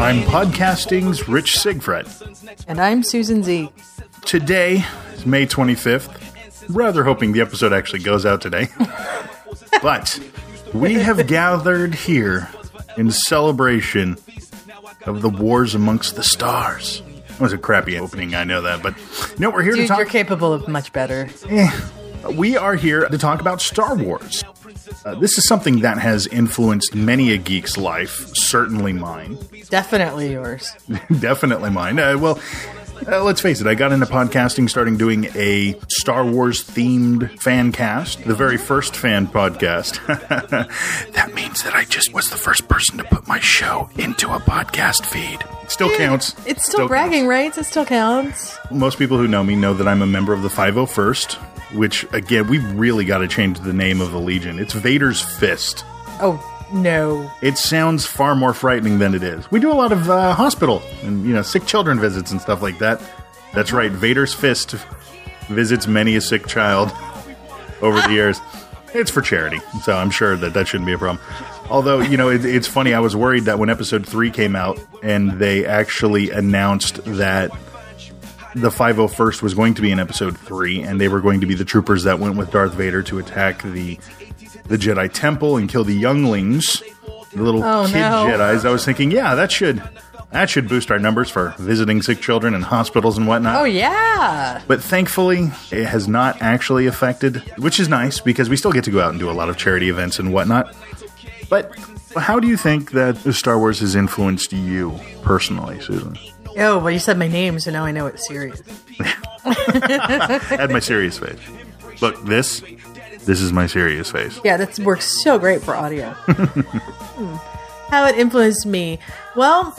I'm podcasting's Rich Sigfred. And I'm Susan Z. Today is May 25th. Rather hoping the episode actually goes out today. but we have gathered here in celebration of the wars amongst the stars. It was a crappy opening, I know that, but know, we're here to talk. you're capable of much better. Eh, we are here to talk about Star Wars. Uh, this is something that has influenced many a geek's life, certainly mine. Definitely yours. Definitely mine. Uh, well, uh, let's face it, I got into podcasting starting doing a Star Wars themed fan cast, the very first fan podcast. that means that I just was the first person to put my show into a podcast feed. It still counts. It's still, bragging counts. rights. It still counts. Most people who know me know that I'm a member of the 501st, which, again, we've really got to change the name of the Legion. It's Vader's Fist. Oh, no. It sounds far more frightening than it is. We do a lot of uh, hospital and you know sick children visits and stuff like that. That's right. Vader's fist visits many a sick child over the years. It's for charity, so I'm sure that that shouldn't be a problem. Although you know, it, it's funny. I was worried that when Episode Three came out and they actually announced that the 501st was going to be in Episode Three, and they were going to be the troopers that went with Darth Vader to attack the the Jedi Temple and kill the younglings, the little Oh, kid no. Jedi's. I was thinking, yeah, that should that should boost our numbers for visiting sick children in hospitals and whatnot. Oh, yeah. But thankfully, it has not actually affected, which is nice because we still get to go out and do a lot of charity events and whatnot. But how do you think that Star Wars has influenced you personally, Susan? Oh, well, you said my name, so now I know it's serious. Add my serious face. Look, this, this is my serious face. Yeah, that works so great for audio. Hmm. How it influenced me. Well,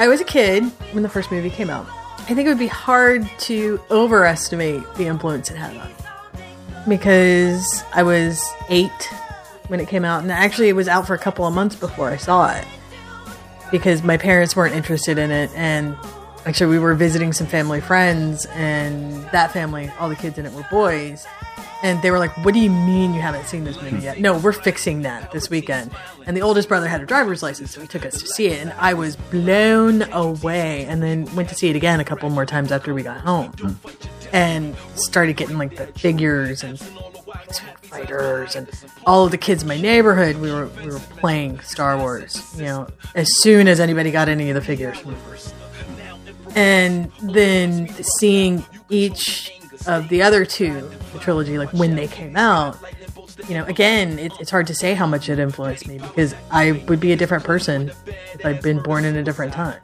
I was a kid when the first movie came out. I think it would be hard to overestimate the influence it had on me. Because I was eight when it came out, and actually it was out for a couple of months before I saw it. Because my parents weren't interested in it, and actually we were visiting some family friends, and that family, all the kids in it were boys. And they were like, What do you mean you haven't seen this movie yet? No, we're fixing that this weekend. And the oldest brother had a driver's license, so he took us to see it. And I was blown away. And then went to see it again a couple more times after we got home. Hmm. And started getting like the figures and fighters and all of the kids in my neighborhood. We were we were playing Star Wars. You know, as soon as anybody got any of the figures and then seeing each of the other two, the trilogy, like when they came out, you know, again, it, it's hard to say how much it influenced me because I would be a different person if I'd been born in a different time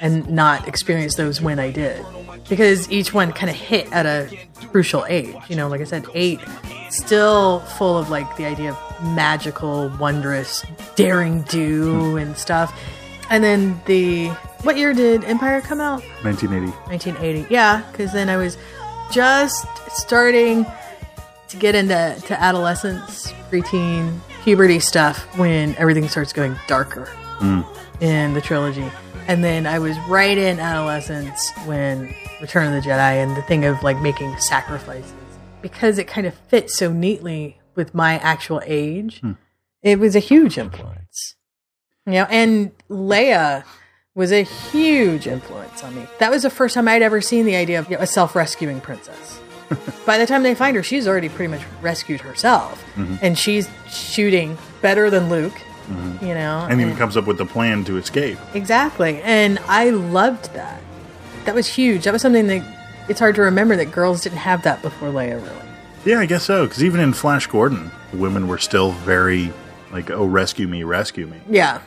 and not experienced those when I did. Because each one kind of hit at a crucial age. You know, like I said, eight, still full of like the idea of magical, wondrous, daring do hmm. and stuff. And then the. What year did Empire come out? 1980. 1980. Yeah, because then I was just starting to get into to adolescence, preteen, puberty stuff when everything starts going darker hmm. in the trilogy. And then I was right in adolescence when Return of the Jedi and the thing of like making sacrifices because it kind of fits so neatly with my actual age. Hmm. It was a huge influence. You know, and Leia was a huge influence on me. That was the first time I'd ever seen the idea of you know, a self-rescuing princess. By the time they find her, she's already pretty much rescued herself, mm-hmm. and she's shooting better than Luke. Mm-hmm. You know, And even comes up with the plan to escape. exactly. And I loved that. That was huge. That was something that it's hard to remember that girls didn't have that before Leia. Really, Yeah, I guess so. Because even in Flash Gordon, women were still very like, "Oh, rescue me, rescue me." yeah.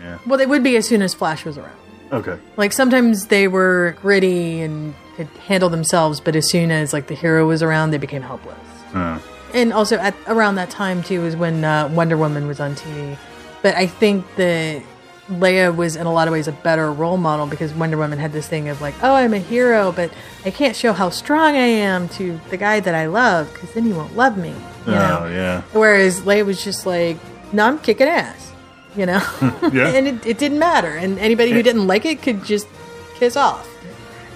Yeah. Well, they would be as soon as Flash was around. Okay. Like sometimes they were gritty and could handle themselves, but as soon as like the hero was around, they became helpless. Uh, And also at around that time too was when uh, Wonder Woman was on TV. But I think that Leia was in a lot of ways a better role model because Wonder Woman had this thing of like, oh, I'm a hero, but I can't show how strong I am to the guy that I love because then he won't love me. You oh, know? Oh yeah. Whereas Leia was just like, no, I'm kicking ass, you know? Yeah. and it, it didn't matter. And anybody who didn't like it could just kiss off.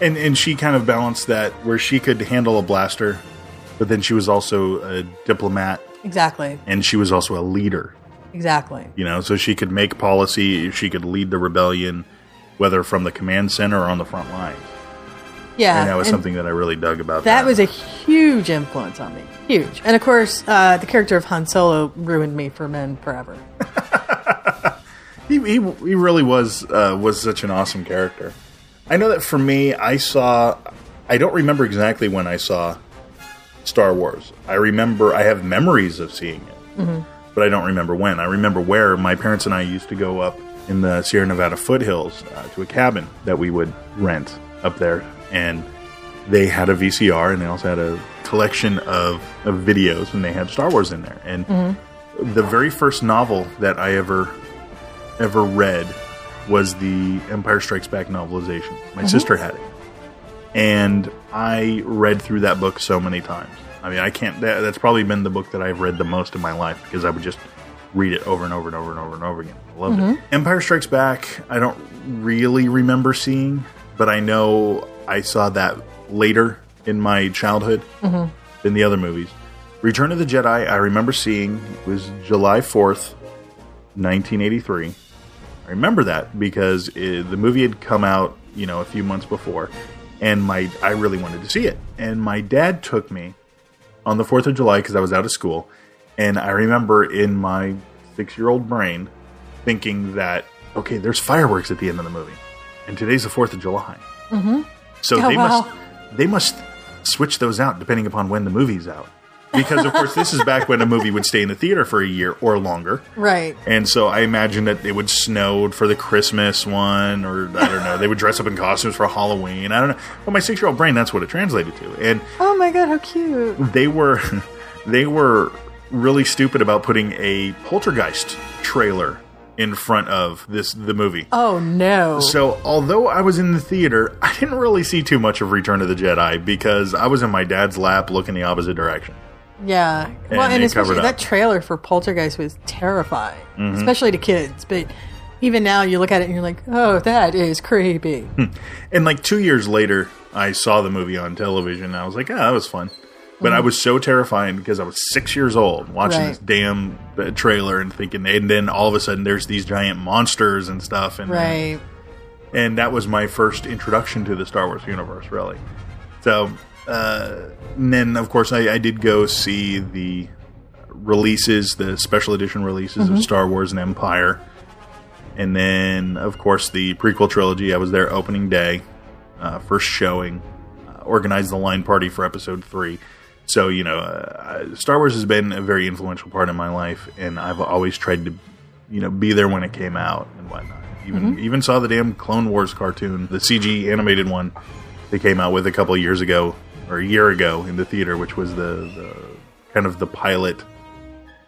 And and she kind of balanced that where she could handle a blaster, but then she was also a diplomat Exactly. and she was also a leader. Exactly. You know, so she could make policy, she could lead the rebellion, whether from the command center or on the front lines. Yeah, and that was and something that I really dug about. that was a huge influence on me. Huge, and of course, uh, the character of Han Solo ruined me for men forever. he, he he really was uh, was such an awesome character. I know that for me, I saw. I don't remember exactly when I saw Star Wars. I remember I have memories of seeing it, but I don't remember when. I remember where my parents and I used to go up in the Sierra Nevada foothills uh, to a cabin that we would rent up there, and they had a VCR and they also had a collection of, of videos, and they had Star Wars in there. And the very first novel that I ever ever read was the Empire Strikes Back novelization. My sister had it. And I read through that book so many times. I mean, I can't, that, that's probably been the book that I've read the most in my life because I would just read it over and over and over and over and over again. I loved it. Mm-hmm. Empire Strikes Back, I don't really remember seeing, but I know I saw that later in my childhood mm-hmm. than the other movies. Return of the Jedi, I remember seeing was July 4th, 1983. I remember that because it, the movie had come out, you know, a few months before, and my I really wanted to see it. And my dad took me on the Fourth of July because I was out of school, and I remember in my six-year-old brain thinking that okay, there's fireworks at the end of the movie, and today's the Fourth of July. Mm-hmm. So Oh, they wow. must they must switch those out depending upon when the movie's out. Because of course this is back when a movie would stay in the theater for a year or longer. Right. And so I imagine that it would snow for the Christmas one, or I don't know, they would dress up in costumes for Halloween. I don't know. But my six year old brain, that's what it translated to. And Oh my god, how cute! they were they were really stupid about putting a poltergeist trailer in front of this the movie. Oh no! So, although I was in the theater, I didn't really see too much of Return of the Jedi because I was in my dad's lap looking the opposite direction. Yeah. Well, And and, especially that trailer for Poltergeist was terrifying, Mm-hmm. especially to kids. But even now, you look at it and you're like, oh, that is creepy. And like two years later, I saw the movie on television. And I was like, oh, that was fun. But I was so terrified because I was six years old watching Right. this damn uh, trailer and thinking, and then all of a sudden there's these giant monsters and stuff. And, right. and that was my first introduction to the Star Wars universe, really. So, uh, and then of course I, I did go see the releases, the special edition releases of Star Wars and Empire, and then of course the prequel trilogy. I was there opening day, uh, first showing, uh, organized the line party for Episode Three. So you know, uh, Star Wars has been a very influential part of my life, and I've always tried to, you know, be there when it came out and whatnot. Even even saw the damn Clone Wars cartoon, the CG animated one they came out with a couple of years ago or a year ago in the theater, which was the, the kind of the pilot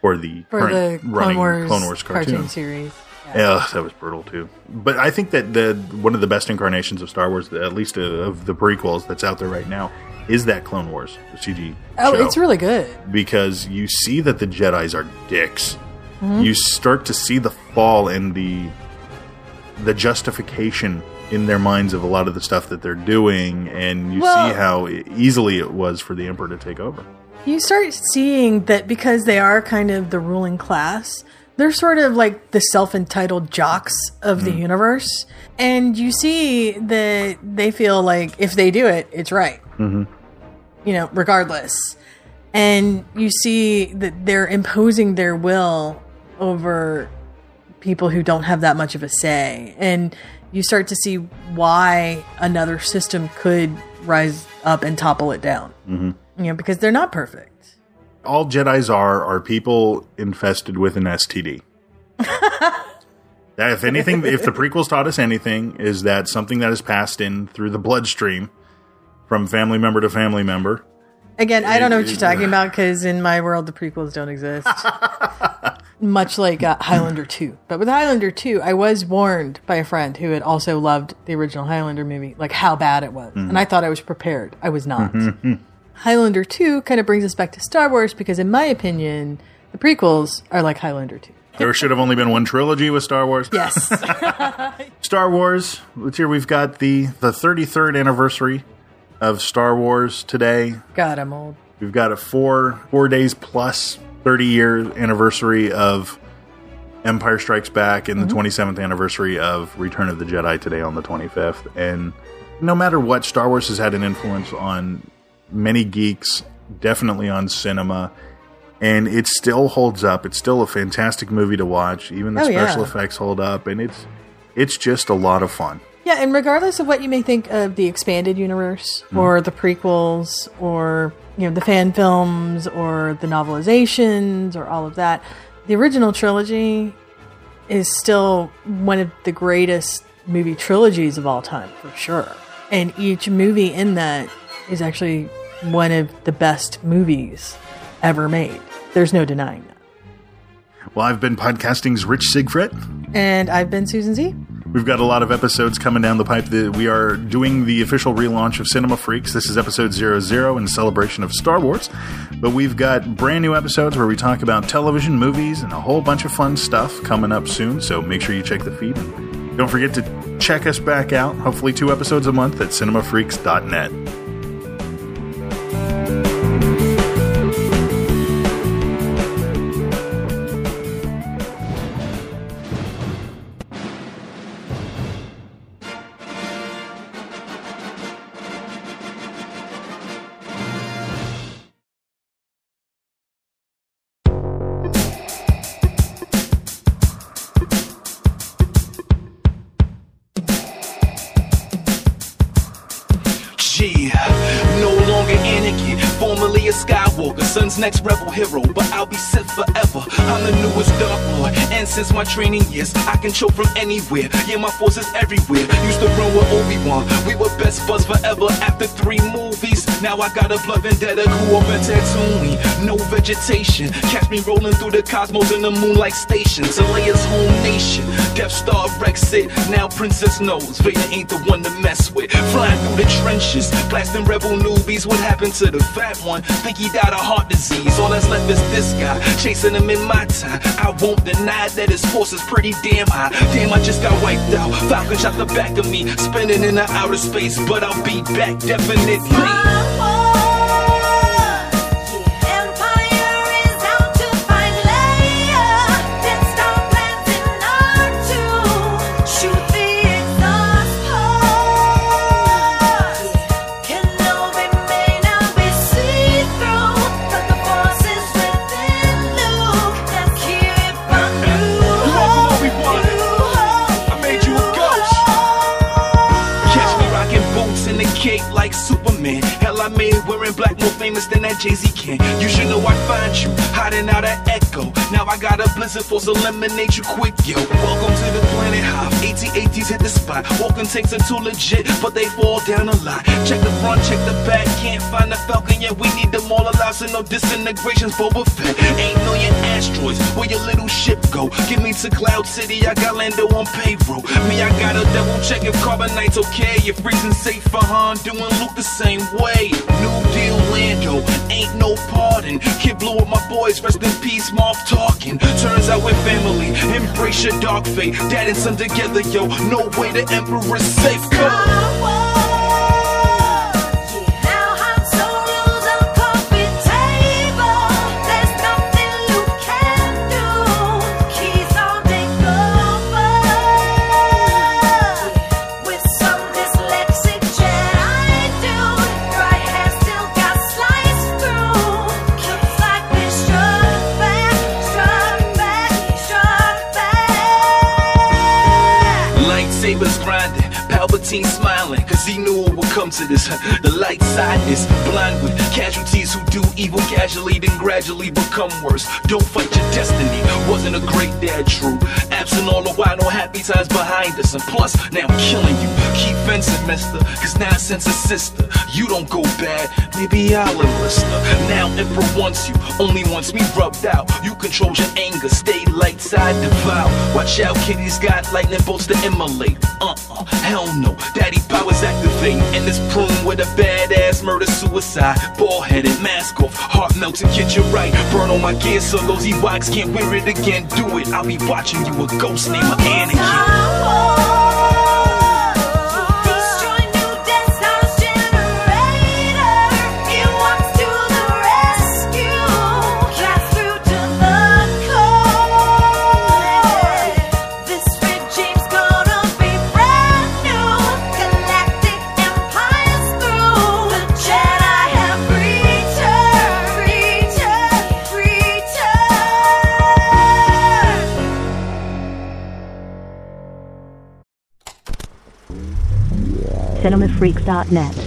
for the For current the Clone running Wars, Clone Wars cartoon. cartoon series. Yeah, that was brutal too. But I think that the one of the best incarnations of Star Wars, at least uh, of the prequels that's out there right now, is that Clone Wars the CG. Oh, show. it's really good. because you see that the Jedi's are dicks. Mm-hmm. You start to see the fall and the the justification in their minds of a lot of the stuff that they're doing, and you Well- see how easily it was for the Emperor to take over. You start seeing that because they are kind of the ruling class, they're sort of like the self entitled jocks of Mm. the universe. And you see that they feel like if they do it, it's right. Mm-hmm. You know, regardless. And you see that they're imposing their will over people who don't have that much of a say. And you start to see why another system could rise up and topple it down. Mm-hmm. You know, because they're not perfect. All Jedi's are are people infested with an STD. If anything, if the prequels taught us anything, is that something that is passed in through the bloodstream from family member to family member. Again, I don't know what you're talking about because in my world, the prequels don't exist. Much like uh, Highlander 2. But with Highlander 2, I was warned by a friend who had also loved the original Highlander movie, like how bad it was. And I thought I was prepared. I was not. Highlander 2 kind of brings us back to Star Wars because, in my opinion, the prequels are like Highlander 2. There should have only been one trilogy with Star Wars. Yes. Star Wars. Hear. We've got the the 33rd anniversary of Star Wars today. God, I'm old. We've got a four four days plus 30 year anniversary of Empire Strikes Back and the mm-hmm. 27th anniversary of Return of the Jedi today on the 25th. And no matter what, Star Wars has had an influence on many geeks, definitely on cinema. And it still holds up. It's still a fantastic movie to watch. Even the Oh, yeah. special effects hold up, and it's it's just a lot of fun. Yeah, and regardless of what you may think of the expanded universe mm-hmm. or the prequels or you know the fan films or the novelizations or all of that, the original trilogy is still one of the greatest movie trilogies of all time for sure. And each movie in that is actually one of the best movies ever made. There's no denying that. Well, I've been podcasting's Rich Siegfried. And I've been Susan Z. We've got a lot of episodes coming down the pipe. That we are doing the official relaunch of Cinema Freaks. This is episode 00 in celebration of Star Wars. But we've got brand new episodes where we talk about television, movies, and a whole bunch of fun stuff coming up soon. So make sure you check the feed. Don't forget to check us back out, hopefully two episodes a month at cinemafreaks.net. Next rebel hero, but I'll be Sith forever. I'm the newest Dark Lord, and since my training years, I can choke from anywhere. Yeah, my force is everywhere. Used to run with Obi Wan, we were best buds forever. After three movies, now I got a blood vendetta, grew up in Tatooine, no vegetation. Catch me rolling through the cosmos in the moonlight station, Leia's home nation. Death Star Rex it, now Princess knows Vader ain't the one to mess with. Flying through the trenches, blasting rebel newbies. What happened to the fat one? Think he died of heart disease. All that's left is this guy, chasing him in my time. I won't deny that his force is pretty damn high. Damn, I just got wiped out. Falcon shot the back of me, spinning in the outer space, but I'll be back definitely. Like Superman. Hell, I made wearing black more famous than that Jay Z can. You should know I'd find you hiding out at Echo. Now I got a blizzard force eliminate you quick, yo. Welcome to the planet Hive. AT-ATs hit the spot. Walking takes are too legit, but they fall down a lot. Check the front, check the back. Can't find the Falcon yet. We need them all alive, so no disintegrations. Boba Fett ain't million asteroids. Where your little ship go? Get me to Cloud City. I got Lando on payroll. Me, I gotta double check if Carbonite's okay. If freezing safe for Han, doing Luke the same way. New Deal Lando, ain't no pardon. Kid blew with my boys, rest in peace, Marv talking. Turns out we're family, embrace your dark fate. Dad and son together, yo, no way the Emperor's safe. Go. 19 smiling, cause he knew come to this. The light side is blind with casualties who do evil casually, then gradually become worse. Don't fight your destiny, wasn't a great dad, true. Absent all the while, no happy times behind us. And plus, now I'm killing you. Keep fencing, mister, cause nonsense is sister. You don't go bad, maybe I'll enlist her. Now Emperor wants you, only wants me rubbed out. You control your anger, stay light side devout. Watch out, kitty's got lightning bolts to immolate. Uh-uh, hell no, daddy powers activate. In this prune with a badass murder suicide. Ball headed, mask off, heart melting, get you right. Burn on my gear so those Ewoks can't wear it again. Do it, I'll be watching you, a ghost named Anakin. cinemafreaks.net.